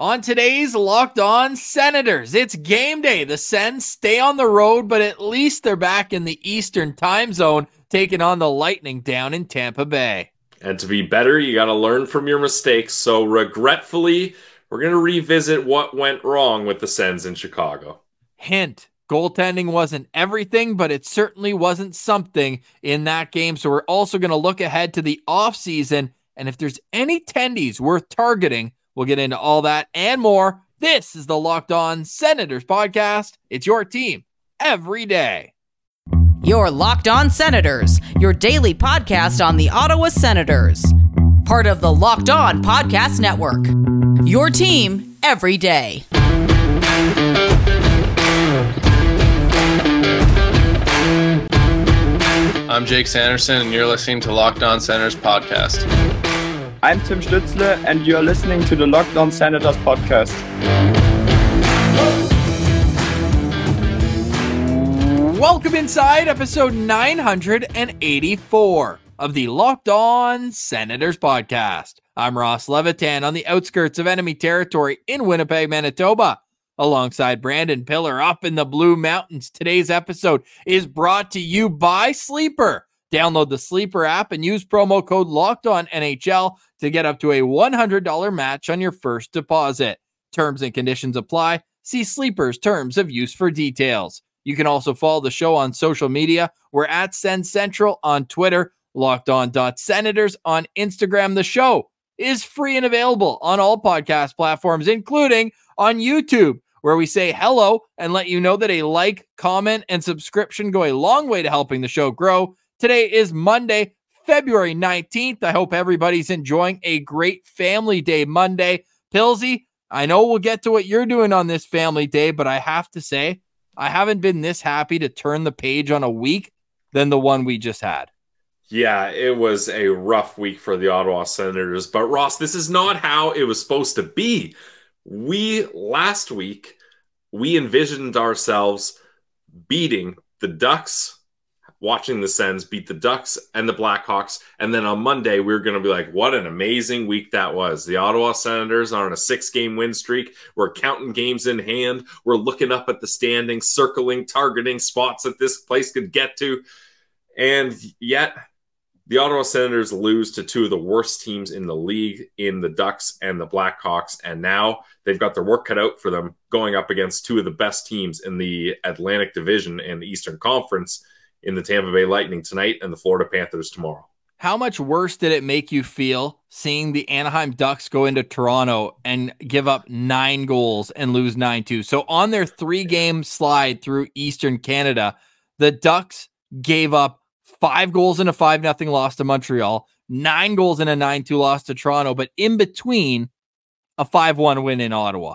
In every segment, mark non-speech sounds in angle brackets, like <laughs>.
On today's Locked On Senators, it's game day. The Sens stay on the road, but at least they're back in the Eastern time zone, taking on the Lightning down in Tampa Bay. And to be better, you got to learn from your mistakes. So, regretfully, we're going to revisit what went wrong with the Sens in Chicago. Hint goaltending wasn't everything, but it certainly wasn't something in that game. So, we're also going to look ahead to the offseason. And if there's any tendies worth targeting, We'll get into all that and more. This is the Locked On Senators podcast. It's your team every day. Your Locked On Senators, your daily podcast on the Ottawa Senators. Part of the Locked On Podcast Network. Your team every day. I'm Jake Sanderson, and you're listening to Locked On Senators podcast. I'm Tim Stützle, and you're listening to the Locked On Senators podcast. Welcome inside episode 984 of the Locked On Senators podcast. I'm Ross Levitan on the outskirts of enemy territory in Winnipeg, Manitoba. Alongside Brandon Piller up in the Blue Mountains, today's episode is brought to you by Sleeper. Download the Sleeper app and use promo code Locked On NHL to get up to a $100 match on your first deposit. Terms and conditions apply. See Sleeper's terms of use for details. You can also follow the show on social media. We're at Sens Central on Twitter, Locked On Senators on Instagram. The show is free and available on all podcast platforms, including on YouTube, where we say hello and let you know that a like, comment, and subscription go a long way to helping the show grow. Today is Monday, February 19th. I hope everybody's enjoying a great family day Monday. Pillzy, I know we'll get to what you're doing on this family day, but I have to say, I haven't been this happy to turn the page on a week than the one we just had. Yeah, it was a rough week for the Ottawa Senators. But Ross, this is not how it was supposed to be. We last week we envisioned ourselves beating the Ducks, watching the Sens beat the Ducks and the Blackhawks. And then on Monday, we are going to be like, what an amazing week that was. The Ottawa Senators are on a six game win streak. We're counting games in hand. We're looking up at the standings, circling, targeting spots that this place could get to. And yet, the Ottawa Senators lose to two of the worst teams in the league in the Ducks and the Blackhawks. And now they've got their work cut out for them going up against two of the best teams in the Atlantic Division and the Eastern Conference in the Tampa Bay Lightning tonight and the Florida Panthers tomorrow. How much worse did it make you feel seeing the Anaheim Ducks go into Toronto and give up nine goals and lose 9 2? So, on their three game slide through Eastern Canada, the Ducks gave up five goals in a 5 0 loss to Montreal, nine goals in a 9 2 loss to Toronto, but in between, a 5 1 win in Ottawa.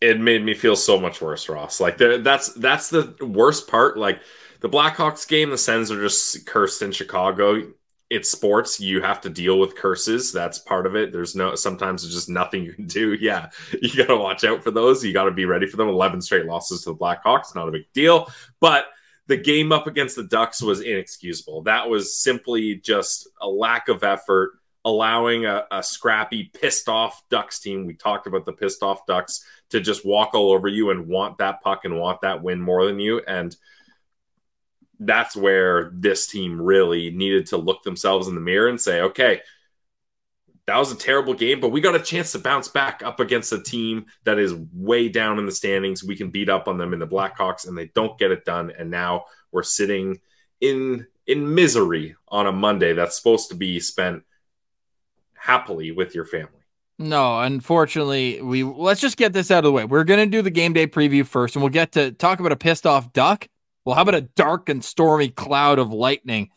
It made me feel so much worse, Ross. Like, that's that's the worst part. Like, the Blackhawks game, the Sens are just cursed in Chicago. It's sports. You have to deal with curses. That's part of it. There's no, sometimes there's just nothing you can do. <laughs> Yeah. You got to watch out for those. You got to be ready for them. 11 straight losses to the Blackhawks. Not a big deal. But the game up against the Ducks was inexcusable. That was simply just a lack of effort, allowing a, a, scrappy, pissed off Ducks team. We talked about the pissed off Ducks to just walk all over you and want that puck and want that win more than you. And that's where this team really needed to look themselves in the mirror and say, okay, that was a terrible game, but we got a chance to bounce back up against a team that is way down in the standings. We can beat up on them in the Blackhawks, and they don't get it done. And now we're sitting in in misery on a Monday that's supposed to be spent happily with your family. No, unfortunately, we let's just get this out of the way. We're gonna do the game day preview first, and we'll get to talk about a pissed off duck well, how about a dark and stormy cloud of lightning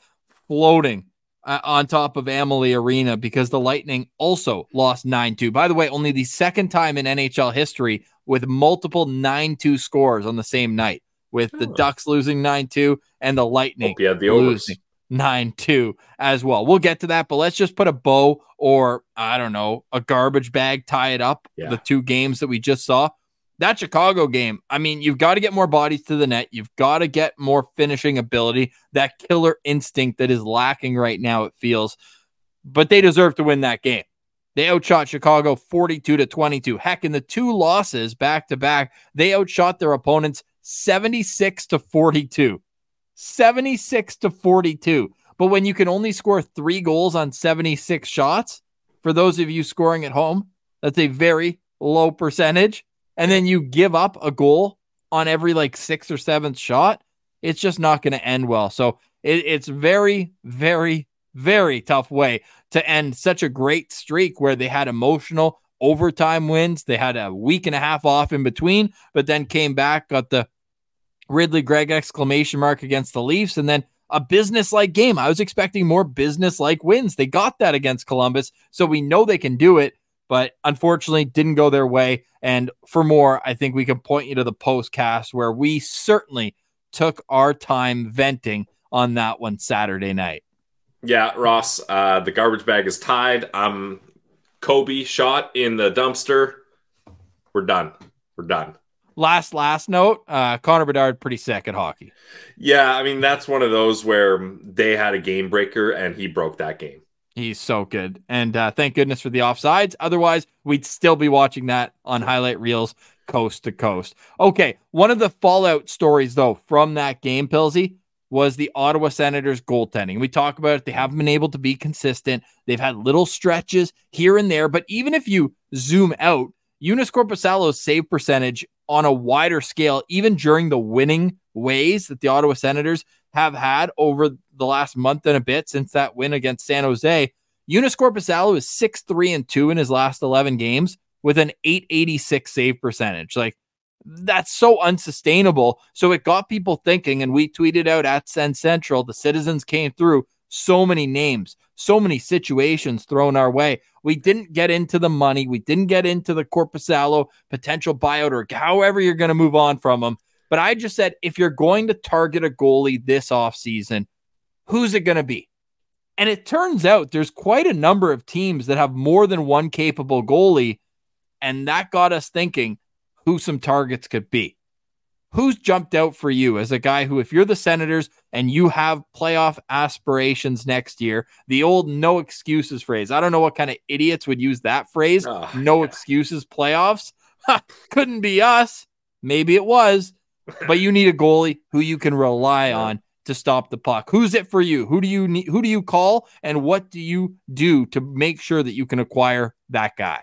floating uh, on top of Amalie Arena because the Lightning also lost 9 2. By the way, only the second time in NHL history with multiple 9 2 scores on the same night, with the oh. Ducks losing 9 2 and the Lightning the losing 9 2 as well. We'll get to that, but let's just put a bow or, I don't know, a garbage bag, tie it up, yeah. the two games that we just saw that Chicago game, I mean, you've got to get more bodies to the net. You've got to get more finishing ability, that killer instinct that is lacking right now, it feels. But they deserve to win that game. They outshot Chicago 42 to 22. Heck, in the two losses back to back, they outshot their opponents 76 to 42. 76 to 42. But when you can only score three goals on 76 shots, for those of you scoring at home, that's a very low percentage. And then you give up a goal on every like sixth or seventh shot. It's just not going to end well. So it, it's very, very, very tough way to end such a great streak where they had emotional overtime wins. They had a week and a half off in between, but then came back, got the Ridley Greig exclamation mark against the Leafs, and then a business like game. I was expecting more business like wins. They got that against Columbus, so we know they can do it, but unfortunately didn't go their way. And for more, I think we can point you to the postcast where we certainly took our time venting on that one Saturday night. Yeah, Ross, uh, the garbage bag is tied. I'm Kobe shot in the dumpster. We're done. We're done. Last last note, uh, Connor Bedard pretty sick at hockey. Yeah, I mean that's one of those where they had a game breaker and he broke that game. He's so good, and uh, thank goodness for the offsides. Otherwise, we'd still be watching that on highlight reels coast to coast. Okay, one of the fallout stories though from that game, Pillzy, was the Ottawa Senators goaltending. We talk about it. They haven't been able to be consistent. They've had little stretches here and there, but even if you zoom out, Joonas Korpisalo's save percentage on a wider scale, even during the winning ways that the Ottawa Senators have had over the last month and a bit since that win against San Jose, Joonas Korpisalo is 6 3 and 2 in his last 11 games with an 886 save percentage. Like, that's so unsustainable. So it got people thinking, and we tweeted out at Sens Central. The citizens came through so many names, so many situations thrown our way. We didn't get into the money. We didn't get into the Korpisalo potential buyout or however you're going to move on from him. But I just said if you're going to target a goalie this offseason, who's it going to be? And it turns out there's quite a number of teams that have more than one capable goalie. And that got us thinking who some targets could be. Who's jumped out for you as a guy who, if you're the Senators and you have playoff aspirations next year, the old no excuses phrase. I don't know what kind of idiots would use that phrase. Oh, no yeah. excuses playoffs. <laughs> Couldn't be us. Maybe it was, but you need a goalie who you can rely on to stop the puck. Who's it for you? Who do you need? Who do you call? And what do you do to make sure that you can acquire that guy?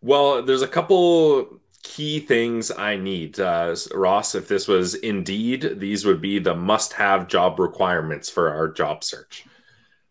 Well, there's a couple key things I need, uh, Ross. If this was indeed, these would be the must-have job requirements for our job search.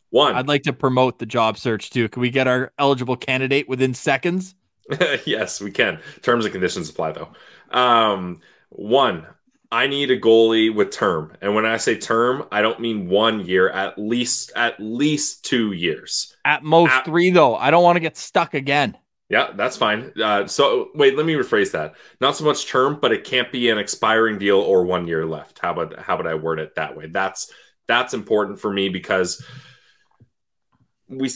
One, I'd like to promote the job search too. Can we get our eligible candidate within seconds? <laughs> yes, we can. Terms and conditions apply, though. Um, one, I need a goalie with term, and when I say term, I don't mean one year. At least, at least two years. At most At- three, though. I don't want to get stuck again. Yeah, that's fine. Uh, so wait, let me rephrase that. Not so much term, but it can't be an expiring deal or one year left. How about how would I word it that way? That's that's important for me because we.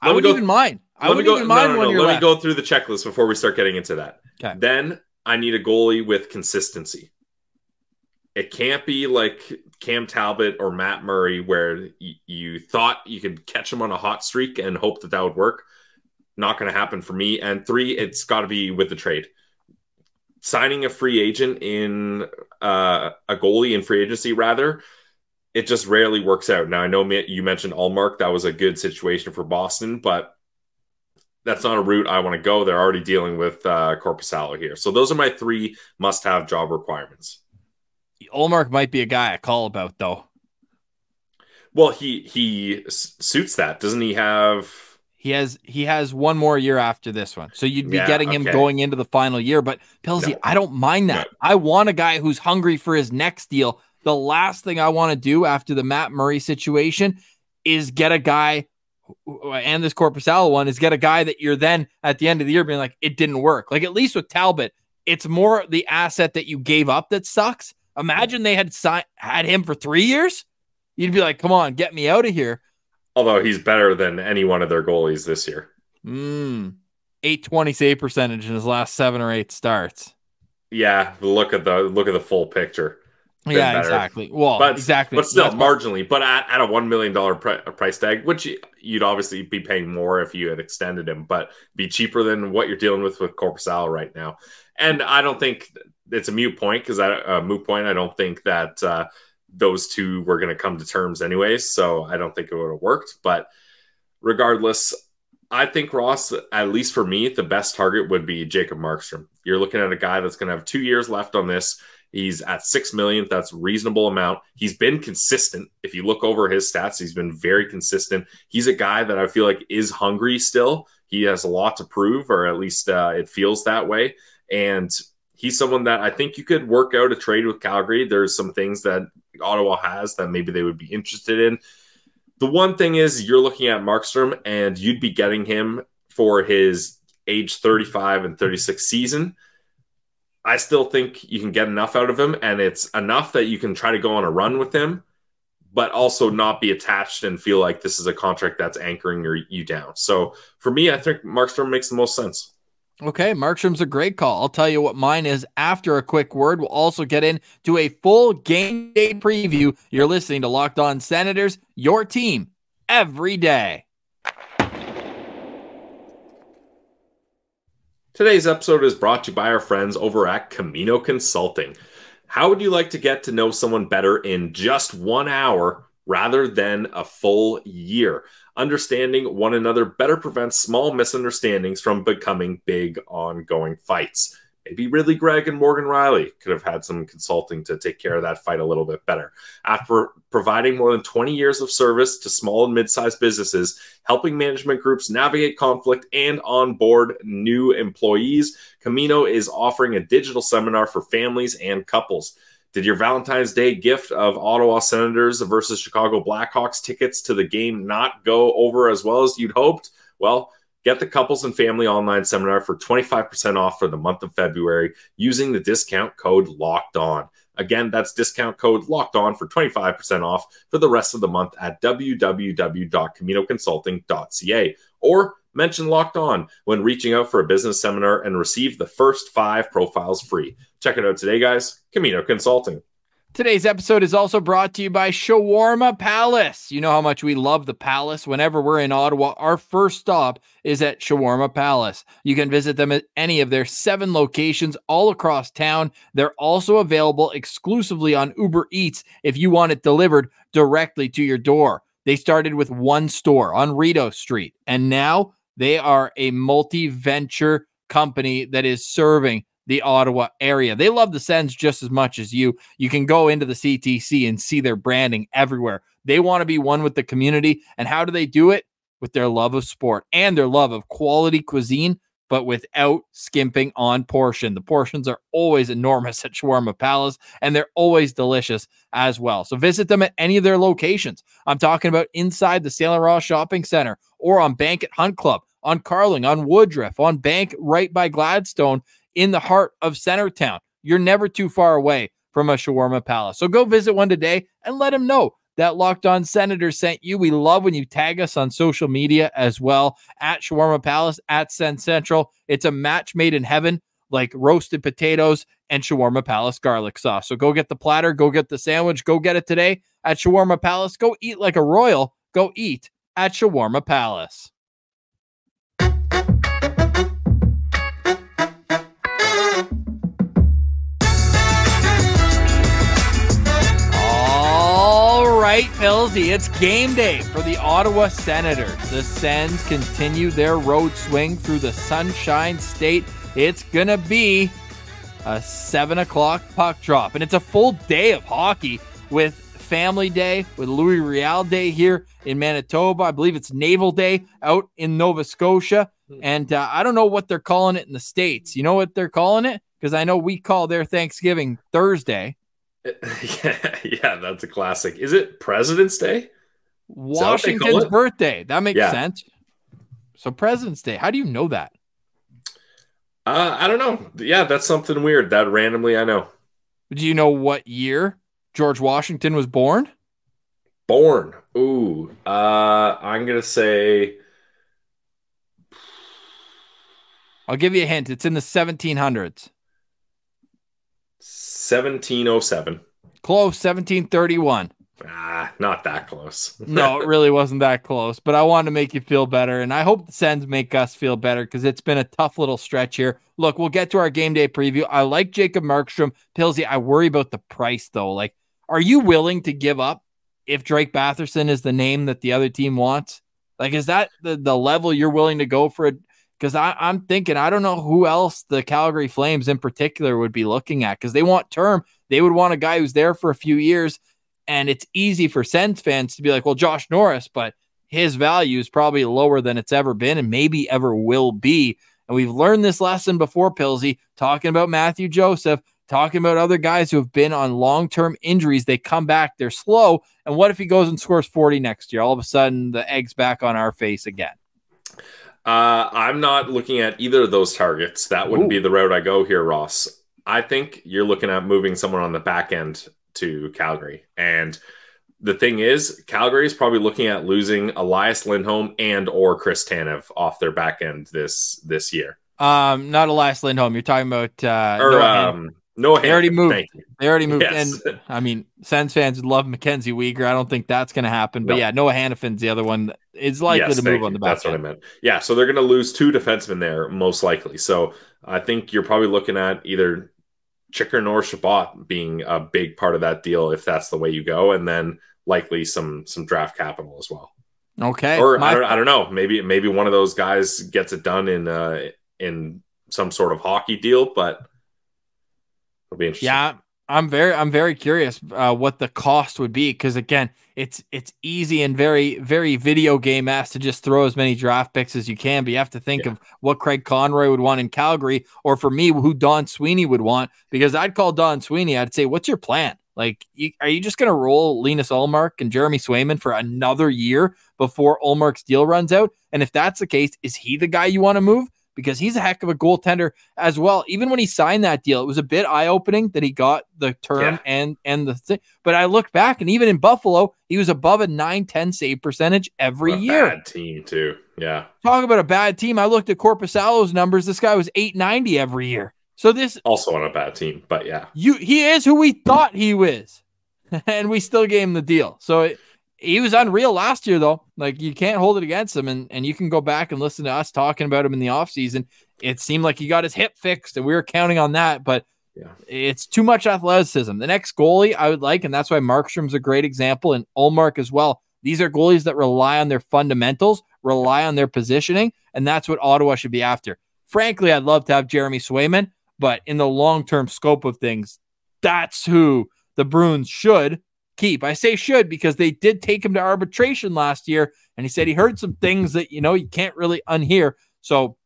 I would go- even mind. I would go. even no, mind no, no, you're Let left. me go through the checklist before we start getting into that. Okay. Then I need a goalie with consistency. It can't be like Cam Talbot or Matt Murray, where y- you thought you could catch him on a hot streak and hope that that would work. Not going to happen for me. And three, it's got to be with the trade. Signing a free agent in uh, a goalie in free agency, rather, it just rarely works out. Now I know you mentioned Ullmark; that was a good situation for Boston, but that's not a route I want to go. They're already dealing with uh, Korpisalo here. So those are my three must-have job requirements. Ullmark might be a guy I call about though. Well, he he suits that, doesn't he? Have He has he has one more year after this one. So you'd be Yeah, getting him okay. going into the final year. But Pillzy, No. I don't mind that. I want a guy who's hungry for his next deal. The last thing I want to do after the Matt Murray situation is get a guy and this Korpisalo one is get a guy that you're then at the end of the year being like, it didn't work. Like at least with Talbot, it's more the asset that you gave up that sucks. Imagine they had signed had him for three years. You'd be like, come on, get me out of here. although he's better than any one of their goalies this year. Mm. 820 save percentage in his last seven or eight starts. Yeah, look at the look at the full picture. Yeah, better. exactly. Well, But exactly. but still That's marginally. But at, at a one million dollar price tag, which you'd obviously be paying more if you had extended him, but be cheaper than what you're dealing with with Corpusal right now. And I don't think it's a mute point because I a moot point. I don't think that uh, those two were going to come to terms anyways. So I don't think it would have worked. But regardless, I think Ross, at least for me, the best target would be Jacob Markstrom. You're looking at a guy that's going to have two years left on this. He's at six million. That's a reasonable amount. He's been consistent. If you look over his stats, he's been very consistent. He's a guy that I feel like is hungry still. He has a lot to prove, or at least uh, it feels that way. And he's someone that I think you could work out a trade with Calgary. There's some things that Ottawa has that maybe they would be interested in. The one thing is you're looking at Markstrom and you'd be getting him for his age 35 and 36 season. I still think you can get enough out of him, and it's enough that you can try to go on a run with him, but also not be attached and feel like this is a contract that's anchoring your, you down. So for me, I think Markstrom makes the most sense. Okay, Markstrom's a great call. I'll tell you what mine is after a quick word. We'll also get into a full game day preview. You're listening to Locked On Senators, your team every day. Today's episode is brought to you by our friends over at Camino Consulting. How would you like to get to know someone better in just one hour rather than a full year? Understanding one another better prevents small misunderstandings from becoming big ongoing fights. Maybe Ridley Greig and Morgan Rielly could have had some consulting to take care of that fight a little bit better. After providing more than 20 years of service to small and mid sized businesses, helping management groups navigate conflict and onboard new employees, Camino is offering a digital seminar for families and couples. Did your Valentine's Day gift of Ottawa Senators versus Chicago Blackhawks tickets to the game not go over as well as you'd hoped? Well, Get the couples and family online seminar for 25% off for the month of February using the discount code locked on. Again, that's discount code locked on for 25% off for the rest of the month at www.caminoconsulting.ca or mention locked on when reaching out for a business seminar and receive the first five profiles free. Check it out today, guys. Camino Consulting. Today's episode is also brought to you by Shawarma Palace. You know how much we love the Palace. Whenever we're in Ottawa, our first stop is at Shawarma Palace. You can visit them at any of their seven locations all across town. They're also available exclusively on Uber Eats if you want it delivered directly to your door. They started with one store on Rideau Street, and now they are a multi venture company that is serving the Ottawa area. They love the Sens just as much as you. You can go into the CTC and see their branding everywhere. They want to be one with the community. And how do they do it? With their love of sport and their love of quality cuisine, but without skimping on portion. The portions are always enormous <laughs> at Shawarma Palace, and they're always delicious as well. So visit them at any of their locations. I'm talking about inside the Salem Ross Shopping Center or on Bank at Hunt Club, on Carling, on Woodroffe, on Bank right by Gladstone in the heart of Centertown. You're never too far away from a shawarma palace. So go visit one today and let them know that Locked On Senator sent you. We love when you tag us on social media as well at Shawarma Palace, at Sens Central. It's a match made in heaven, like roasted potatoes and Shawarma Palace garlic sauce. So go get the platter, go get the sandwich, go get it today at Shawarma Palace. Go eat like a royal. Go eat at Shawarma Palace. Right, Pillzy, it's game day for the Ottawa Senators. The Sens continue their road swing through the Sunshine State. It's going to be a 7 o'clock puck drop, and it's a full day of hockey with Family Day, with Louis Riel Day here in Manitoba. I believe it's Naval Day out in Nova Scotia. And uh, I don't know what they're calling it in the States. You know what they're calling it? Because I know we call their Thanksgiving Thursday. Yeah, <laughs> yeah, that's a classic. Is it President's Day? what they call Washington's it? birthday. That makes Yeah. sense. So President's Day. How do you know that? Uh, I don't know. Yeah, that's something weird. That randomly I know. Do you know what year George Washington was born? Born. Ooh. Uh, I'm gonna say I'll give you a hint. It's in the 1700s. 1707. Close, 1731. Ah, not that close. <laughs> no, it really wasn't that close, but I wanted to make you feel better. And I hope the Sens make us feel better because it's been a tough little stretch here. Look, we'll get to our game day preview. I like Jacob Markstrom. Pillzy, I worry about the price though. Like, are you willing to give up if Drake Batherson is the name that the other team wants? Like, is that the, the level you're willing to go for it? Because I'm thinking, I don't know who else the Calgary Flames in particular would be looking at because they want term. They would want a guy who's there for a few years and it's easy for Sens fans to be like, well, Josh Norris, but his value is probably lower than it's ever been and maybe ever will be. And we've learned this lesson before, Pillzy, talking about Mathieu Joseph, talking about other guys who have been on long term injuries. They come back, they're slow. And what if he goes and scores 40 next year? All of a sudden, the egg's back on our face again. Uh, I'm not looking at either of those targets. That wouldn't Ooh. be the route I go here, Ross. I think you're looking at moving someone on the back end to Calgary. And the thing is, Calgary is probably looking at losing Elias Lindholm and or Chris Tanev off their back end this this year. Um, not Elias Lindholm. You're talking about uh, or Noah um, Noah. They already moved. They already moved. Yes. And I mean, Sens fans would love Mackenzie Weegar. I don't think that's going to happen. But no. yeah, Noah Hanifin's the other one. Is likely yes, to move on the back. That's end. what I meant. Yeah, so they're going to lose two defensemen there most likely. So I think you're probably looking at either Chychrun or Chabot being a big part of that deal if that's the way you go, and then likely some some draft capital as well. Okay. Or My... I, don't, I don't know. Maybe maybe one of those guys gets it done in uh in some sort of hockey deal, but it'll be interesting. Yeah, I'm very I'm very curious uh, what the cost would be because again, it's it's easy and very very video game ass to just throw as many draft picks as you can, but you have to think yeah. of what Craig Conroy would want in Calgary, or for me, who Don Sweeney would want. Because I'd call Don Sweeney, I'd say, "What's your plan? Like, you, are you just going to roll Linus Ullmark and Jeremy Swayman for another year before Ullmark's deal runs out? And if that's the case, is he the guy you want to move? Because he's a heck of a goaltender as well. Even when he signed that deal, it was a bit eye opening that he got the term yeah. and and the thing. But I looked back, and even in Buffalo, he was above a 9-10 save percentage every year. Bad team too. Yeah. Talk about a bad team. I looked at Korpisalo's numbers. This guy was 890 every year. So this also on a bad team, but yeah, you he is who we thought he was, <laughs> and we still gave him the deal. So it, he was unreal last year though. Like you can't hold it against him and and you can go back and listen to us talking about him in the offseason. It seemed like he got his hip fixed and we were counting on that, but yeah. It's too much athleticism. The next goalie I would like, and that's why Markstrom's a great example, and Ullmark as well. These are goalies that rely on their fundamentals, rely on their positioning, and that's what Ottawa should be after. Frankly, I'd love to have Jeremy Swayman, but in the long term scope of things, that's who the Bruins should keep. I say should because they did take him to arbitration last year, and he said he heard some things that you know you can't really unhear. So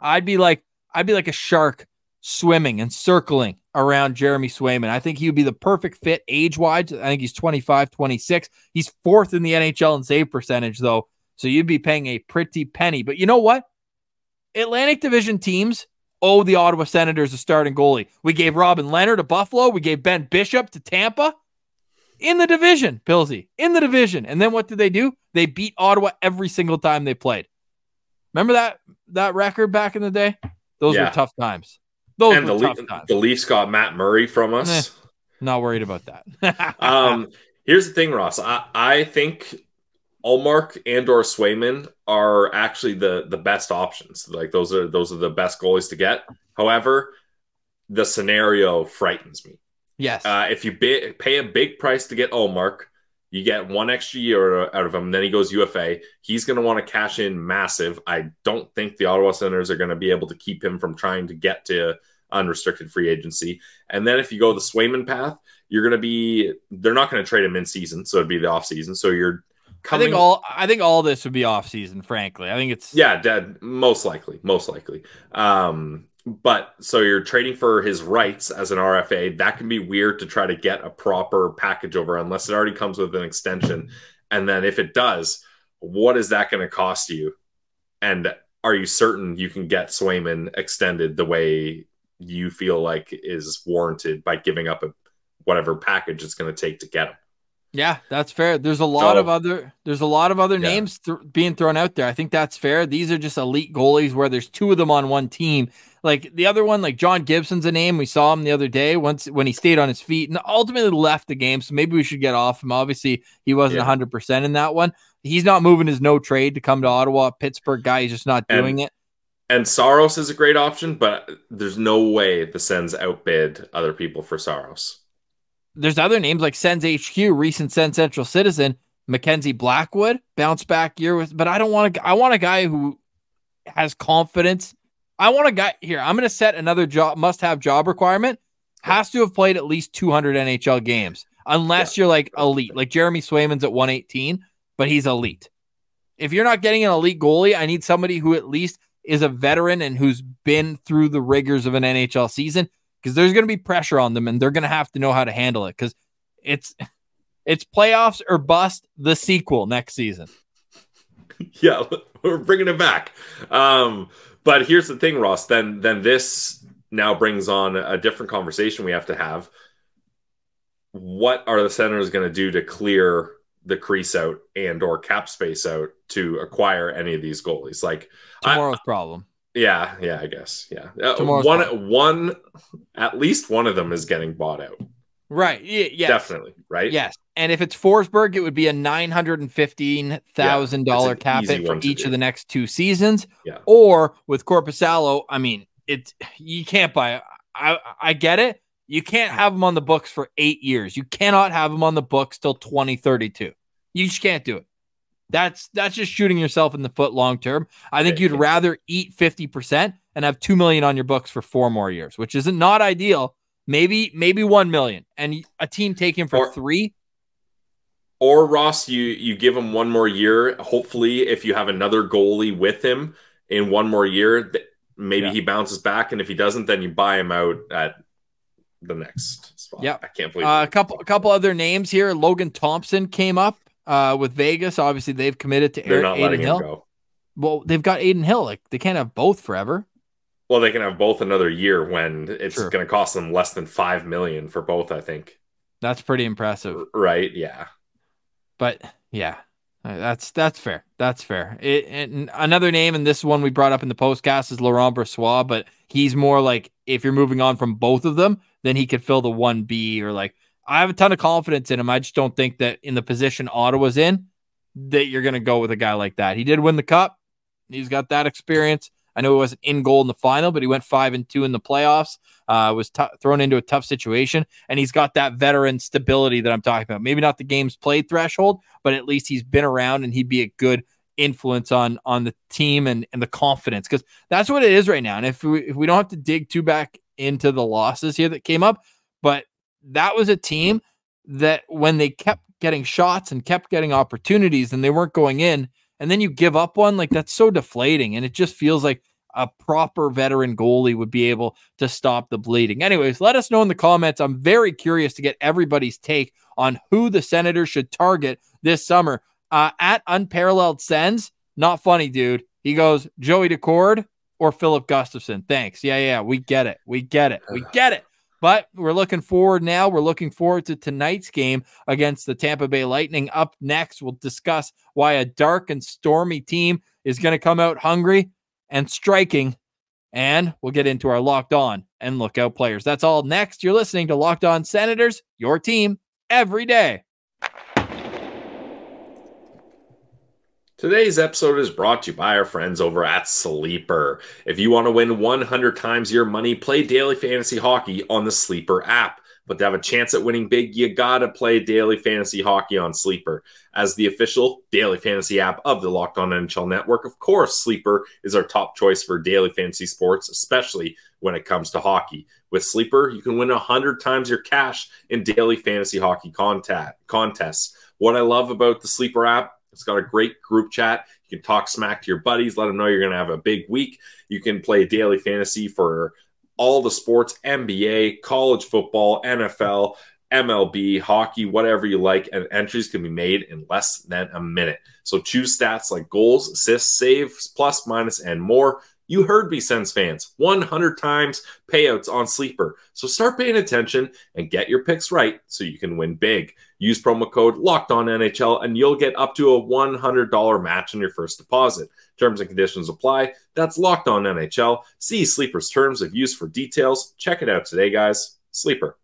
I'd be like, I'd be like a shark swimming and circling around Jeremy Swayman. I think he would be the perfect fit age wise. I think he's 25, 26. He's fourth in the NHL in save percentage, though. So you'd be paying a pretty penny. But you know what? Atlantic Division teams owe the Ottawa Senators a starting goalie. We gave Robin Lehner to Buffalo. We gave Ben Bishop to Tampa in the division, Pillzy, in the division. And then what did they do? They beat Ottawa every single time they played. Remember that that record back in the day? Those yeah. were tough times. Those and were the, tough times. the Leafs got Matt Murray from us. Eh, not worried about that. <laughs> um, here's the thing, Ross. I, I think Ullmark and or Swayman are actually the the best options. Like those are those are the best goalies to get. However, the scenario frightens me. Yes. Uh, if you pay a big price to get Ullmark, you get one extra year out of him. Then he goes UFA. He's going to want to cash in massive. I don't think the Ottawa Senators are going to be able to keep him from trying to get to unrestricted free agency. And then if you go the Swayman path, you're going to be. They're not going to trade him in season, so it'd be the off season. So you're. Coming, I think all I think all this would be off season. Frankly, I think it's yeah, dead. Most likely, most likely. Um, but so you're trading for his rights as an RFA. That can be weird to try to get a proper package over unless it already comes with an extension. And then if it does, what is that going to cost you? And are you certain you can get Swayman extended the way you feel like is warranted by giving up a, whatever package it's going to take to get him? Yeah, that's fair. There's a lot So- of other there's a lot of other Yeah. names th- being thrown out there. I think that's fair. These are just elite goalies where there's two of them on one team. Like the other one, like John Gibson's a name. We saw him the other day once when he stayed on his feet and ultimately left the game. So maybe we should get off him. Obviously, he wasn't Yeah. 100% in that one. He's not moving his no trade to come to Ottawa. Pittsburgh guy, he's just not And- doing it. And Saros is a great option, but there's no way the Sens outbid other people for Saros. There's other names like Sens HQ, recent Sens Central citizen, Mackenzie Blackwood, bounce back year with, but I don't want to. I want a guy who has confidence. I want a guy here. I'm going to set another job must have job requirement. Has to have played at least 200 NHL games, unless you're like elite, like Jeremy Swayman's at 118, but he's elite. If you're not getting an elite goalie, I need somebody who at least is a veteran and who's been through the rigors of an NHL season because there's going to be pressure on them and they're going to have to know how to handle it because it's it's playoffs or bust the sequel next season. <laughs> yeah, we're bringing it back. Um, but here's the thing, Ross. Then, then this now brings on a different conversation we have to have. What are the Senators going to do to clear the crease out and or cap space out to acquire any of these goalies? Like, I- Tomorrow's problem. Yeah, yeah, I guess, yeah. Uh, one, one, at least one of them is getting bought out. Right. Y- yes. Definitely, right? Yes. And if it's Forsberg, it would be a nine hundred and fifteen thousand Yeah, dollar cap hit for each do. of the next two seasons. Yeah. Or with Korpisalo, I mean, it's you can't buy. I I get it. You can't have him on the books for eight years. You cannot have him on the books till twenty thirty two. You just can't do it. That's that's just shooting yourself in the foot long term. I think you'd rather eat fifty percent and have two million on your books for four more years, which isn't not ideal. Maybe maybe one million, and a team take him for Or- three. Or Ross, you you give him one more year. Hopefully, if you have another goalie with him in one more year, maybe Yeah. he bounces back. And if he doesn't, then you buy him out at the next spot. Yep. I can't believe Uh, a couple, a couple other names here. Logan Thompson came up uh, with Vegas. Obviously, they've committed to they're Eric not Adin Hill. him go. Well, they've got Adin Hill. Like they can't have both forever. Well, they can have both another year when it's True. going to cost them less than five million for both. I think. That's pretty impressive. Right? Yeah. But yeah, uh, that's that's fair. That's fair. It, and another name, and this one we brought up in the postcast is Laurent Brossoit, but he's more like if you're moving on from both of them, then he could fill the one B or like I have a ton of confidence in him. I just don't think that in the position Ottawa's in that you're going to go with a guy like that. He did win the cup. He's got that experience. I know he wasn't in goal in the final, but he went five and two in the playoffs. Uh, was t- thrown into a tough situation, and he's got that veteran stability that I'm talking about. Maybe not the games played threshold, but at least he's been around, and he'd be a good influence on on the team and and the confidence because that's what it is right now. And if we if we don't have to dig too back into the losses here that came up, but that was a team that when they kept getting shots and kept getting opportunities and they weren't going in, and then you give up one, like that's so deflating. And it just feels like a proper veteran goalie would be able to stop the bleeding. Anyways, let us know in the comments. I'm very curious to get everybody's take on who the Senators should target this summer. Uh, at Unparalleled Sends, not funny, dude. He goes, Joey Daccord or Filip Gustavsson. Thanks. Yeah, yeah, we get it. We get it. We get it. But we're looking forward now. We're looking forward to tonight's game against the Tampa Bay Lightning. Up next, we'll discuss why a dark and stormy team is going to come out hungry and striking. And we'll get into our locked on and lookout players. That's all next. You're listening to Locked On Senators, your team every day. Today's episode is brought to you by our friends over at Sleeper. If you want to win 100 times your money, play daily fantasy hockey on the Sleeper app. But to have a chance at winning big, you gotta play daily fantasy hockey on Sleeper. As the official daily fantasy app of the Locked On NHL Network, of course, Sleeper is our top choice for daily fantasy sports, especially when it comes to hockey. With Sleeper, you can win 100 times your cash in daily fantasy hockey contact, contests. What I love about the Sleeper app it's got a great group chat. You can talk smack to your buddies, let them know you're going to have a big week. You can play daily fantasy for all the sports NBA, college football, NFL, MLB, hockey, whatever you like, and entries can be made in less than a minute. So choose stats like goals, assists, saves, plus, minus, and more. You heard me, Sens fans. 100 times payouts on Sleeper. So start paying attention and get your picks right so you can win big. Use promo code Locked On NHL and you'll get up to a $100 match on your first deposit. Terms and conditions apply. That's Locked On NHL. See Sleeper's terms of use for details. Check it out today, guys. Sleeper.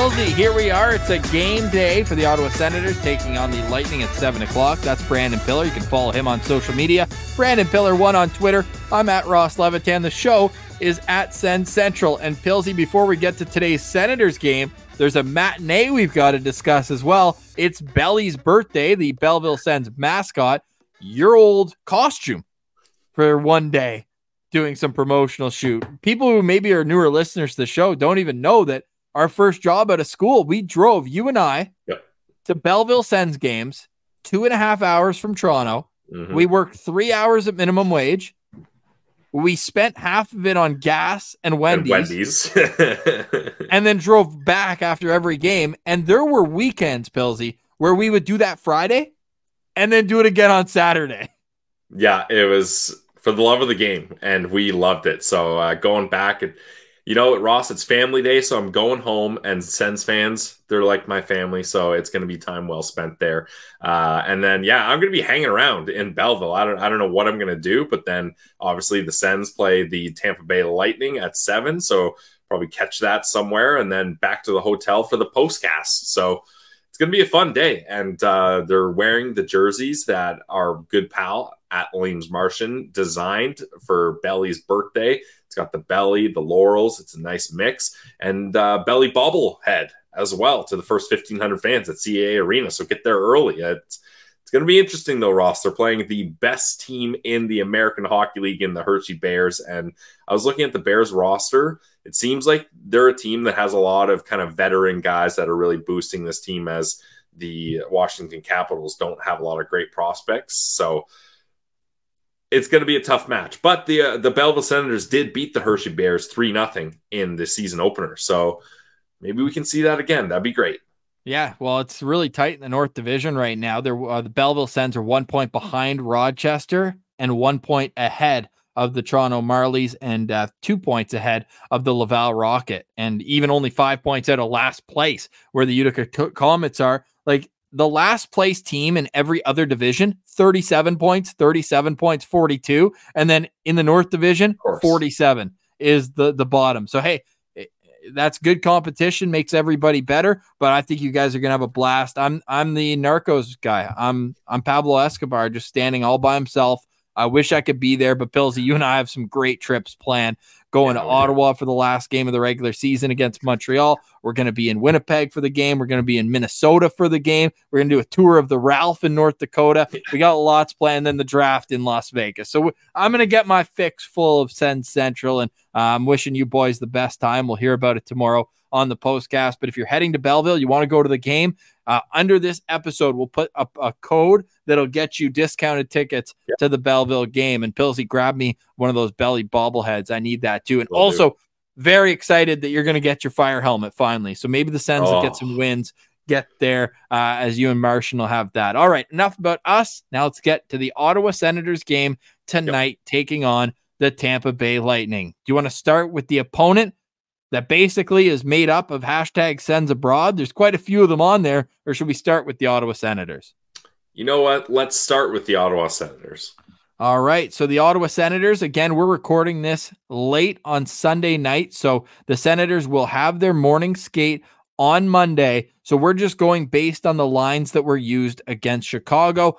Pillzy, here we are. It's a game day for the Ottawa Senators taking on the Lightning at 7 o'clock. That's Brandon Piller. You can follow him on social media. Brandon Piller1 on Twitter. I'm at Ross Levitan. The show is at Sens Central. And Pillzy, before we get to today's Senators game, there's a matinee we've got to discuss as well. It's Belly's birthday, the Belleville Sens mascot, your old costume for one day doing some promotional shoot. People who maybe are newer listeners to the show don't even know that our first job out of school, we drove you and I Yep. to Belleville Sens games, two and a half hours from Toronto. Mhm. We worked three hours at minimum wage. We spent half of it on gas and And Wendy's, Wendy's. <laughs> and then drove back after every game. And there were weekends, Pillzy, where we would do that Friday and then do it again on Saturday. yeah, it was for the love of the game, and we loved it. So uh, going back and you know, Ross, it's family day, so I'm going home, and Sens fans, they're like my family, so it's going to be time well spent there. Uh, and then, yeah, I'm going to be hanging around in Belleville. I don't, I don't know what I'm going to do, but then obviously the Sens play the Tampa Bay Lightning at seven, so probably catch that somewhere, and then back to the hotel for the postcast. So it's going to be a fun day, and uh, they're wearing the jerseys that our good pal at Lalime's Martian designed for Belly's birthday. It's got the belly, the laurels. It's a nice mix, and uh, belly bobblehead as well to the first 1,500 fans at CAA Arena. So get there early. It's it's going to be interesting though, Ross. They're playing the best team in the American Hockey League in the Hershey Bears, and I was looking at the Bears roster. It seems like they're a team that has a lot of kind of veteran guys that are really boosting this team as the Washington Capitals don't have a lot of great prospects. So it's going to be a tough match. But the uh, the Belleville Senators did beat the Hershey Bears three nothing in the season opener. So maybe we can see that again. That'd be great. Yeah, well, it's really tight in the North Division right now. There, uh, the Belleville Sens are one point behind Rochester and one point ahead of the Toronto Marlies and uh, two points ahead of the Laval Rocket, and even only five points out of last place where the Utica Comets are. Like the last place team in every other division, 37 points, 37 points, 42. And then in the North Division, 47 is the, the bottom. So, hey, eh, that's good competition, makes everybody better. But I think you guys are gonna have a blast. I'm I'm the Narcos guy. I'm I'm Pablo Escobar, just standing all by himself. I wish I could be there, but Pillzy, you and I have some great trips planned. Going Yeah, to. Ottawa for the last game of the regular season against Montreal. We're going to be in Winnipeg for the game. We're going to be in Minnesota for the game. We're going to do a tour of the Ralph in North Dakota. We got lots planned. Then the draft in Las Vegas. So I'm going to get my fix full of Sens Central, and uh, I'm wishing you boys the best time. We'll hear about it tomorrow on the postcast. But if you're heading to Belleville, you want to go to the game. Uh, under this episode, we'll put a, a code that'll get you discounted tickets Yep. to the Belleville game. And Pillzy, grab me one of those belly bobbleheads. I need that too. And Will do. also, very excited that you're going to get your fire helmet finally. So maybe the Sens will Oh. get some wins, get there uh, as you and Martian will have that. All right, enough about us. Now let's get to the Ottawa Senators game tonight, taking on the Tampa Bay Lightning. Do you want to start with the opponent that basically is made up of hashtag sends abroad? There's quite a few of them on there, or should we start with the Ottawa Senators? You know what? Let's start with the Ottawa Senators. All right. So the Ottawa Senators, again, we're recording this late on Sunday night. So the Senators will have their morning skate on Monday. So we're just going based on the lines that were used against Chicago.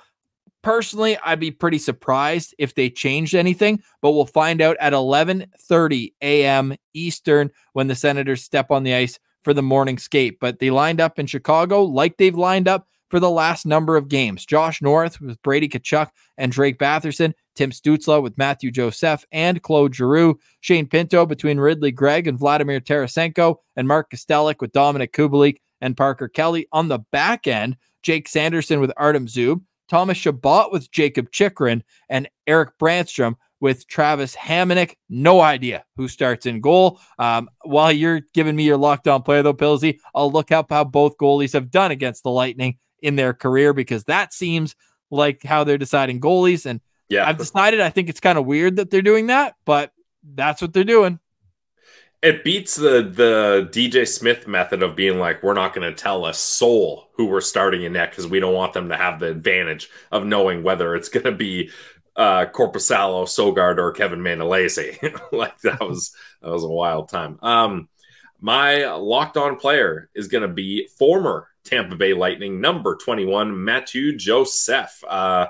Personally, I'd be pretty surprised if they changed anything, but we'll find out at 11:30 a.m. Eastern when the Senators step on the ice for the morning skate. But they lined up in Chicago like they've lined up for the last number of games. Josh Norris with Brady Tkachuk and Drake Batherson, Tim Stützle with Mathieu Joseph and Claude Giroux, Shane Pinto between Ridley Greig and Vladimir Tarasenko, and Mark Kastelic with Dominik Kubalik and Parker Kelly. On the back end, Jake Sanderson with Artem Zub, Thomas Chabot with Jakob Chychrun, and Erik Brännström with Travis Hamonic. No idea who starts in goal. Um, while you're giving me your lockdown player, though, Pillzy, I'll look up how both goalies have done against the Lightning in their career because that seems like how they're deciding goalies. And Yeah, I've decided I think it's kind of weird that they're doing that, but that's what they're doing. It beats the the DJ Smith method of being like, we're not going to tell a soul who we're starting in net because we don't want them to have the advantage of knowing whether it's going to be uh Korpisalo, Sogaard, or Kevin Mandolese. <laughs> like that <laughs> was that was a wild time. Um, my locked on player is going to be former Tampa Bay Lightning number twenty one Mathieu Joseph. Uh,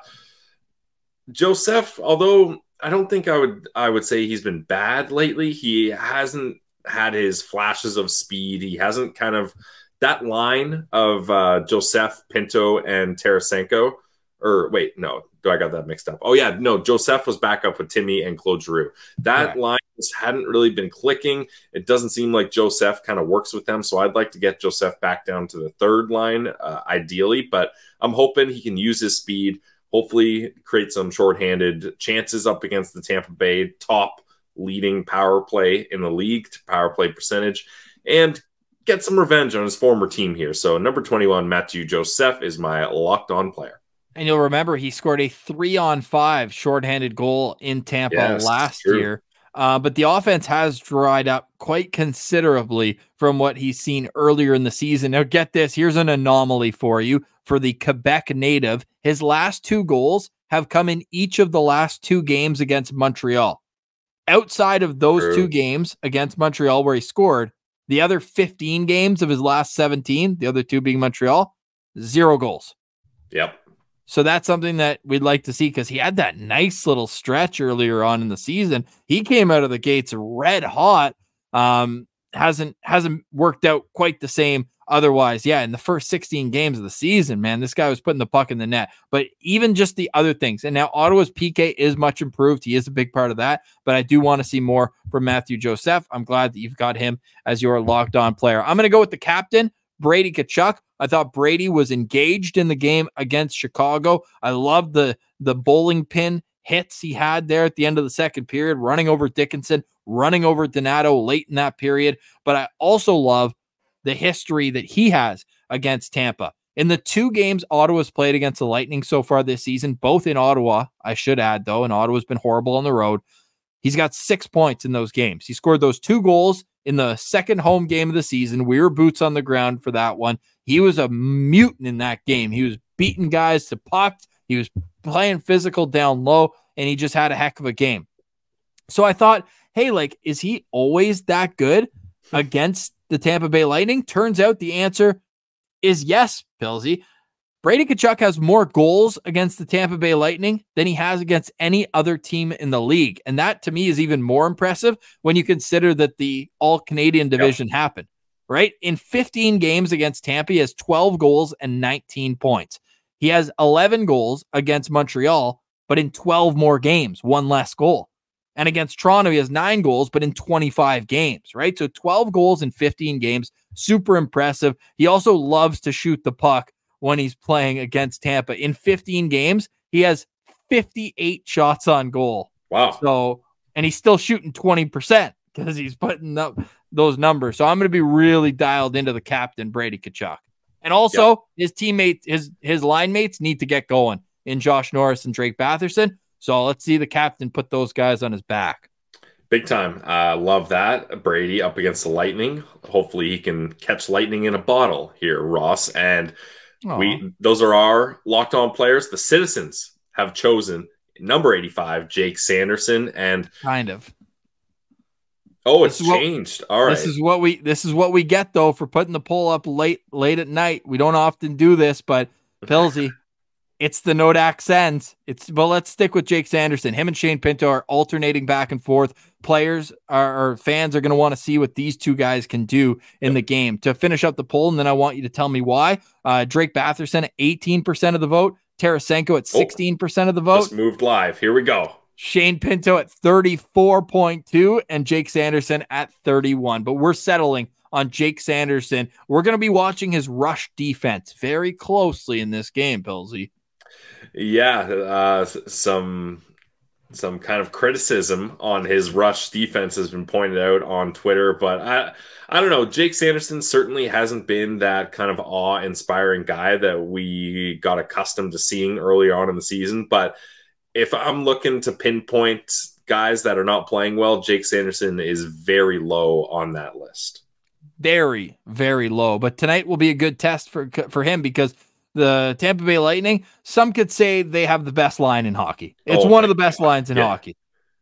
Joseph, although I don't think I would I would say he's been bad lately. He hasn't had his flashes of speed. He hasn't kind of that line of uh, Joseph Pinto and Tarasenko. Or wait, no, do I got that mixed up? Oh yeah, no, Joseph was back up with Timmy and Claude Giroux. That line just hadn't really been clicking. It doesn't seem like Joseph kind of works with them, so I'd like to get Joseph back down to the third line, uh, ideally. But I'm hoping he can use his speed hopefully create some shorthanded chances up against the Tampa Bay top leading power play in the league to power play percentage and get some revenge on his former team here. So number 21 Mathieu Joseph is my locked on player. And you'll remember he scored a three on five shorthanded goal in Tampa Yes, last true. year. Uh, but the offense has dried up quite considerably from what he's seen earlier in the season. Now, get this here's an anomaly for you for the Quebec native. His last two goals have come in each of the last two games against Montreal. Outside of those True. two games against Montreal, where he scored, the other 15 games of his last 17, the other two being Montreal, zero goals. Yep. So that's something that we'd like to see because he had that nice little stretch earlier on in the season. He came out of the gates red hot. Um, hasn't hasn't worked out quite the same otherwise. Yeah, in the first 16 games of the season, man, this guy was putting the puck in the net. But even just the other things, and now Ottawa's PK is much improved. He is a big part of that. But I do want to see more from Mathieu Joseph. I'm glad that you've got him as your locked on player. I'm going to go with the captain. Brady Tkachuk. I thought Brady was engaged in the game against Chicago. I love the the bowling pin hits he had there at the end of the second period, running over Dickinson, running over Donato late in that period. But I also love the history that he has against Tampa. In the two games Ottawa's played against the Lightning so far this season, both in Ottawa, I should add though, and Ottawa's been horrible on the road. He's got six points in those games. He scored those two goals in the second home game of the season. We were boots on the ground for that one. He was a mutant in that game. He was beating guys to pucks. He was playing physical down low, and he just had a heck of a game. So I thought, hey, like, is he always that good hmm. against the Tampa Bay Lightning? Turns out the answer is yes, Pillzy. Brady Tkachuk has more goals against the Tampa Bay Lightning than he has against any other team in the league. And that to me is even more impressive when you consider that the all Canadian division happened, right? In 15 games against Tampa, he has 12 goals and 19 points. He has 11 goals against Montreal, but in 12 more games, one less goal. And against Toronto, he has nine goals, but in 25 games, right? So 12 goals in 15 games, super impressive. He also loves to shoot the puck when he's playing against Tampa. In 15 games, he has 58 shots on goal. Wow. So, and he's still shooting 20% because he's putting up those numbers. So I'm going to be really dialed into the captain, Brady Tkachuk. And also his teammates, his his line mates need to get going in Josh Norris and Drake Batherson. So let's see the captain put those guys on his back. Big time. Uh, love that. Brady up against the Lightning. Hopefully he can catch lightning in a bottle here, Ross. And Aw. we those are our locked on players. The citizens have chosen number 85, Jake Sanderson. And kind of. oh, it's what- changed. All right. This is what we this is what we get though for putting the poll up late late at night. We don't often do this, but Pillzy, <laughs> it's the Nodak sends. It's but let's stick with Jake Sanderson. Him and Shane Pinto are alternating back and forth. Players are or fans are going to want to see what these two guys can do in the game. To finish up the poll, and then I want you to tell me why. Uh, Drake Batherson at 18% of the vote, Tarasenko at Oh. 16% of the vote. Just moved live. Here we go. Shane Pinto at 34.2 and Jake Sanderson at 31. But we're settling on Jake Sanderson. We're going to be watching his rush defense very closely in this game, Pillzy. Yeah, uh, some some kind of criticism on his rush defense has been pointed out on Twitter, but I I don't know. Jake Sanderson certainly hasn't been that kind of awe-inspiring guy that we got accustomed to seeing earlier on in the season. But if I'm looking to pinpoint guys that are not playing well, Jake Sanderson is very low on that list. Very, very low. But tonight will be a good test for for him because the Tampa Bay Lightning, some could say they have the best line in hockey. It's Oh one of the best God. lines in Yeah. hockey.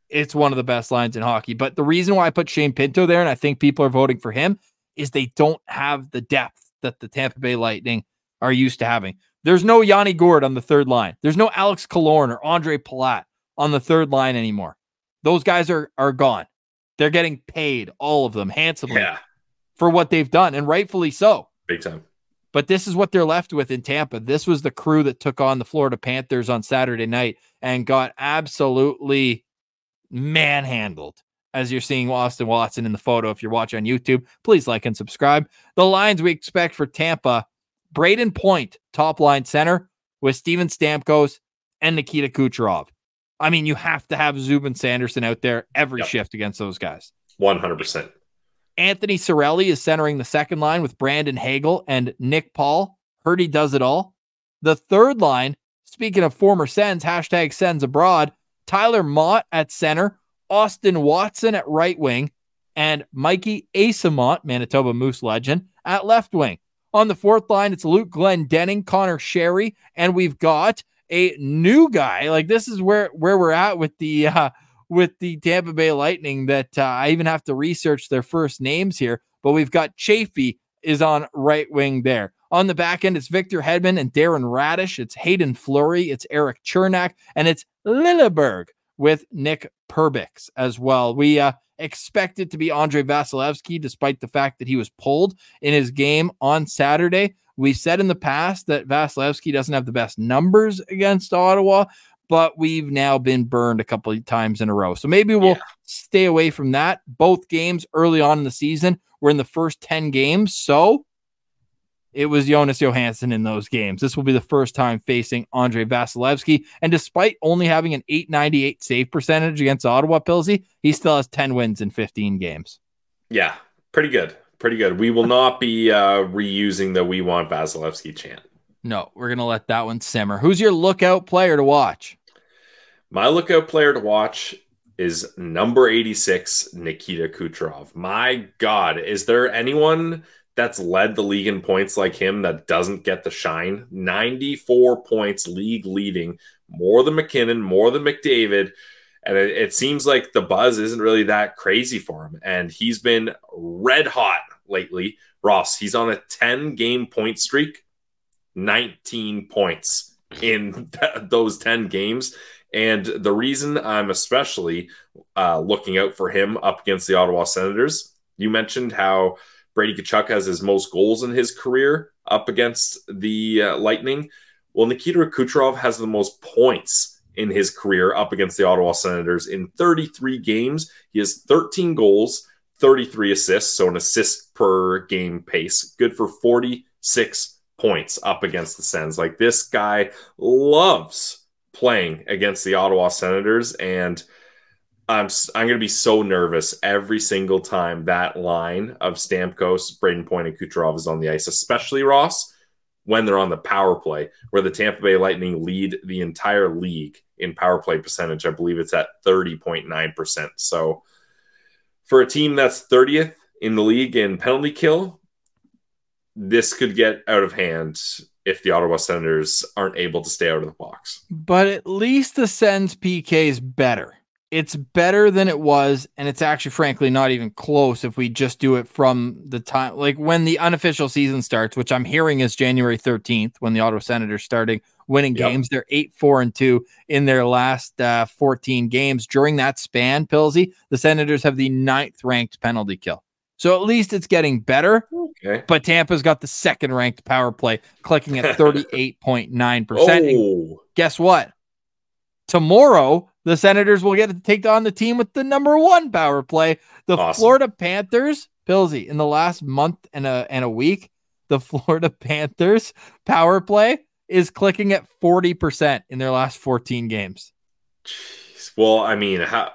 It's one of the best lines in hockey. But the reason why I put Shane Pinto there, and I think people are voting for him, is they don't have the depth that the Tampa Bay Lightning are used to having. There's no Yanni Gourde on the third line. There's no Alex Killorn or Andre Palat on the third line anymore. Those guys are are gone. They're getting paid, all of them, handsomely Yeah, for what they've done, and rightfully so. big time. But this is what they're left with in Tampa. This was the crew that took on the Florida Panthers on Saturday night and got absolutely manhandled. As you're seeing Austin Watson in the photo, if you're watching on YouTube, please like and subscribe. The lines we expect for Tampa Brayden Point, top line center, with Steven Stamkos and Nikita Kucherov. I mean, you have to have Zubin Sanderson out there every Yep. shift against those guys. One hundred percent. Anthony Cirelli is centering the second line with Brandon Hagel and Nick Paul. He does it all. The third line, speaking of former Sens, hashtag Sens abroad, Tyler Motte at center, Austin Watson at right wing, and Mikey Eyssimont, Manitoba Moose legend, at left wing. On the fourth line, it's Luke Glenn Denning, Conor Sheary, and we've got a new guy. Like this is where where we're at with the uh, with the Tampa Bay Lightning that uh, I even have to research their first names here. But we've got Chaffee is on right wing there. On the back end, it's Victor Hedman and Darren Raddysh. It's Hayden Fleury. It's Erik Cernak. And it's Lilleberg with Nick Perbix as well. We uh, expect it to be Andrei Vasilevskiy, despite the fact that he was pulled in his game on Saturday. We said in the past that Vasilevskiy doesn't have the best numbers against Ottawa, but we've now been burned a couple of times in a row. So maybe we'll Yeah. stay away from that. Both games early on in the season were in the first 10 games. So it was Jonas Johansson in those games. This will be the first time facing Andrei Vasilevskiy. And despite only having an 898 save percentage against Ottawa Pillzy, he still has 10 wins in 15 games. Yeah, pretty good. Pretty good. We will not be uh, reusing the "We Want Vasilevskiy" chant. No, we're going to let that one simmer. Who's your lookout player to watch? My lookout player to watch is number 86, Nikita Kucherov. My God, is there anyone that's led the league in points like him that doesn't get the shine? 94 points, league leading, more than MacKinnon, more than McDavid. And it, it seems like the buzz isn't really that crazy for him. And he's been red hot lately. Ross, he's on a 10 game point streak, 19 points in <laughs> th- those 10 games. And the reason I'm especially uh, looking out for him up against the Ottawa Senators, you mentioned how Brady Tkachuk has his most goals in his career up against the uh, Lightning. Well, Nikita Kucherov has the most points in his career up against the Ottawa Senators in 33 games. He has 13 goals, 33 assists, so an assist per game pace. Good for 46 points up against the Sens. Like this guy loves playing against the Ottawa Senators and I'm I'm going to be so nervous every single time that line of Stamkos, Brayden Point, and Kucherov is on the ice, especially Ross when they're on the power play, where the Tampa Bay Lightning lead the entire league in power play percentage. I believe it's at 30.9%. So for a team that's 30th in the league in penalty kill, this could get out of hand if the Ottawa Senators aren't able to stay out of the box. But at least the Sens PK is better. It's better than it was, and it's actually, frankly, not even close if we just do it from the time, like when the unofficial season starts, which I'm hearing is January 13th, when the Ottawa Senators starting winning Yep. games. They're eight, four, and two in their last uh, 14 games. During that span, Pillzy, the Senators have the ninth ranked penalty kill. So at least it's getting better. Okay. But Tampa's got the second ranked power play, clicking at 38.9%. Oh, guess what? Tomorrow, the Senators will get to take on the team with the number one power play. The Awesome. Florida Panthers, Pillzy, in the last month and a and a week, the <laughs> Florida Panthers power play is clicking at 40% in their last 14 games. jeez. Well, I mean, how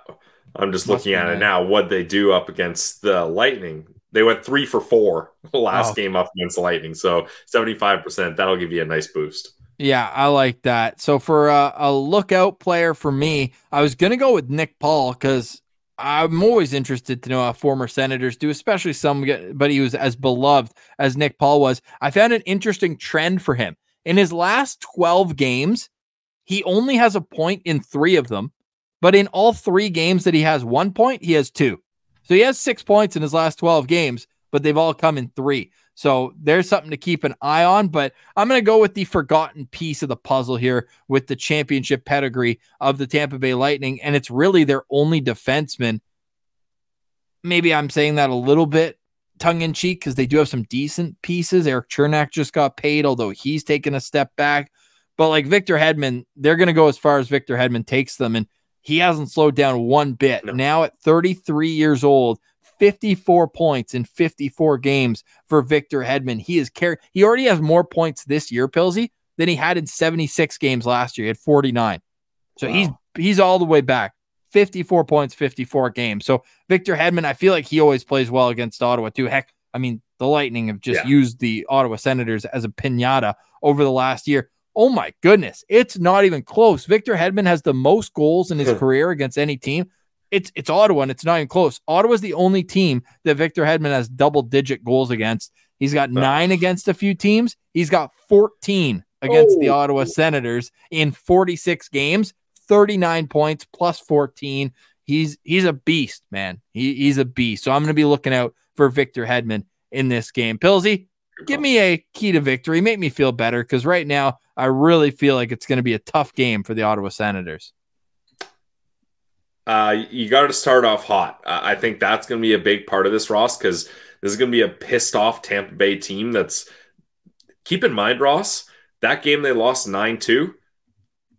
I'm just Must looking at it now. What they do up against the Lightning? They went three for four <laughs> last Oh. game up against the Lightning, so 75. percent That'll give you a nice boost. Yeah, I like that. So for a, a lookout player for me, I was gonna go with Nick Paul because I'm always interested to know how former senators do, especially somebody who's as beloved as Nick Paul was. I found an interesting trend for him in his last 12 games. He only has a point in three of them, but in all three games that he has one point, he has two. So he has six points in his last 12 games, but they've all come in three. So there's something to keep an eye on. But I'm going to go with the forgotten piece of the puzzle here with the championship pedigree of the Tampa Bay Lightning. And it's really their only defenseman. Maybe I'm saying that a little bit tongue in cheek because they do have some decent pieces. Erik Cernak just got paid, although he's taken a step back. But like Victor Hedman, they're going to go as far as Victor Hedman takes them. And he hasn't slowed down one bit. No. Now at 33 years old, 54 points in 54 games for Victor Hedman. He is carry he already has more points this year, Pillzy, than he had in 76 games last year. He had 49. So he's he's all the way back. 54 points, 54 games. So Victor Hedman, I feel like he always plays well against Ottawa too. Heck, I mean, the Lightning have just Yeah. used the Ottawa Senators as a pinata over the last year. Oh my goodness, it's not even close. Victor Hedman has the most goals in his <laughs> career against any team. It's it's Ottawa and it's not even close. Ottawa's the only team that Victor Hedman has double digit goals against. He's got nine against a few teams. He's got 14 against the Oh. Ottawa Senators in 46 games, 39 points plus 14. He's he's a beast, man. He, he's a beast. So I'm going to be looking out for Victor Hedman in this game. Pillzy, give me a key to victory. Make me feel better because right now I really feel like it's going to be a tough game for the Ottawa Senators. Uh, you got to start off hot. I think that's going to be a big part of this, Ross, because this is going to be a pissed off Tampa Bay team. That's keep in mind, Ross, that game they lost nine two.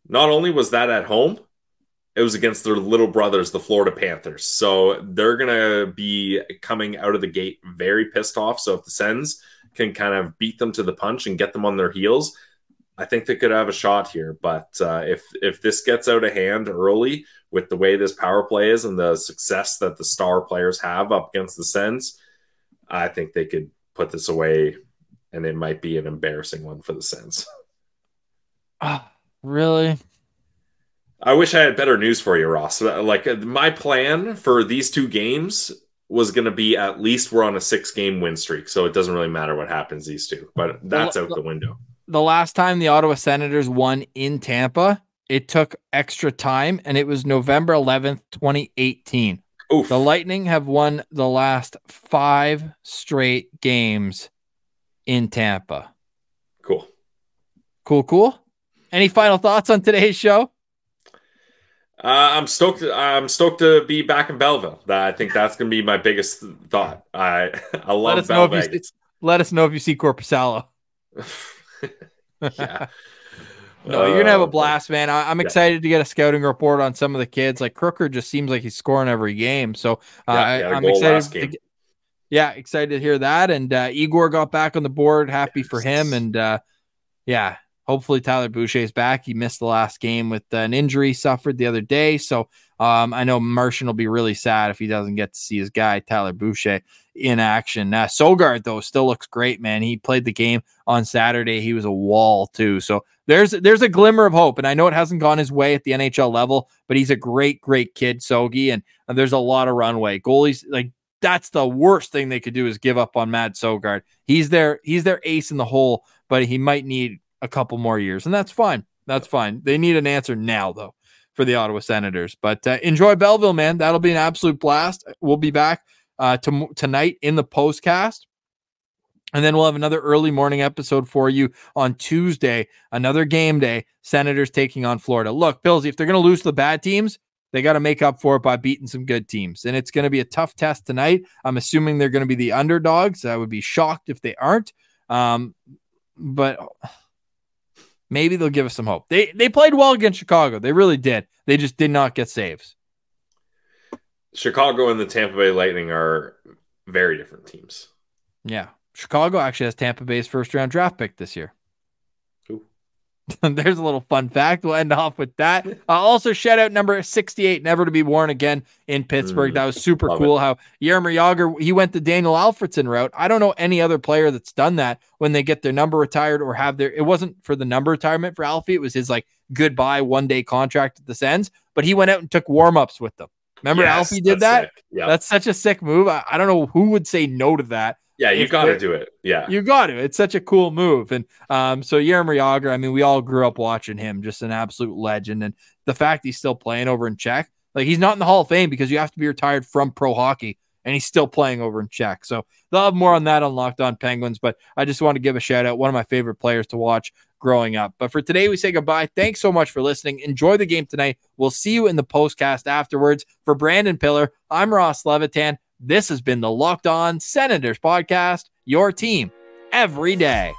Not only was that at home, it was against their little brothers, the Florida Panthers. So they're going to be coming out of the gate very pissed off. So if the Sens can kind of beat them to the punch and get them on their heels, I think they could have a shot here. But uh, if if this gets out of hand early with the way this power play is and the success that the star players have up against the Sens, I think they could put this away, and it might be an embarrassing one for the Sens. Ah, really? I wish I had better news for you, Ross. Like uh, my plan for these two games was going to be at least we're on a six game win streak, so it doesn't really matter what happens these two. But that's out the window. The last time the Ottawa Senators won in Tampa, it took extra time and it was November 11th, 2018. Oof. The Lightning have won the last five straight games in Tampa. Cool. Cool, cool. Any final thoughts on today's show? Uh, I'm stoked. I'm stoked to be back in Belleville. That- I think that's going to be my biggest thought. I <laughs> I Let love us know if you let us know if you see Korpisalo. yeah. <laughs> No, you're gonna have a Uh, blast, man. I, I'm yeah. excited to get a scouting report on some of the kids. Like Crooker just seems like he's scoring every game. So uh, Yeah, he had a I, I'm excited. to get- yeah, excited to hear that. And uh, Igor got back on the board. Happy for him. And uh, yeah, hopefully Tyler Boucher is back. He missed the last game with an injury suffered the other day. So um, I know Martian will be really sad if he doesn't get to see his guy Tyler Boucher in action. Uh, Sogaard though still looks great, man. He played the game on Saturday. He was a wall too. So there's there's a glimmer of hope, and I know it hasn't gone his way at the NHL level, but he's a great great kid, Sogi, and, and there's a lot of runway. Goalies like that's the worst thing they could do is give up on Mads Sogaard. He's their he's their ace in the hole, but he might need a couple more years, and that's fine. That's fine. They need an answer now though for the Ottawa Senators. But uh, enjoy Belleville, man. That'll be an absolute blast. We'll be back uh, to, tonight in the postcast. And then we'll have another early morning episode for you on Tuesday, another game day. Senators taking on Florida. Look, Bills, if they're going to lose to the bad teams, they got to make up for it by beating some good teams. And it's going to be a tough test tonight. I'm assuming they're going to be the underdogs. I would be shocked if they aren't. Um, but maybe they'll give us some hope. They they played well against Chicago. They really did. They just did not get saves. Chicago and the Tampa Bay Lightning are very different teams. Yeah. Chicago actually has Tampa Bay's first round draft pick this year. <laughs> There's a little fun fact. We'll end off with that. Uh, also, shout out number 68, never to be worn again in Pittsburgh. Mm, that was super cool. How Jaromir Jagr, he went the Daniel Alfredsson route. I don't know any other player that's done that when they get their number retired or have their, it wasn't for the number retirement for Alfie. It was his like goodbye one day contract at the Sens, but he went out and took warm ups with them. Remember Yes, Alfie did that? Yeah, That's such a sick move. I, I don't know who would say no to that. Yeah, you got to do it. Yeah, You got to. It's such a cool move. And um, so Jaromir Jagr, I mean, we all grew up watching him, just an absolute legend. And the fact he's still playing over in Czech, like he's not in the Hall of Fame because you have to be retired from pro hockey, and he's still playing over in Czech. So they'll have more on that on Locked On Penguins. But I just want to give a shout out, one of my favorite players to watch growing up. But for today, we say goodbye. Thanks so much for listening. Enjoy the game tonight. We'll see you in the postcast afterwards. For Brandon Piller, I'm Ross Levitan. This has been the Locked On Senators podcast, your team every day.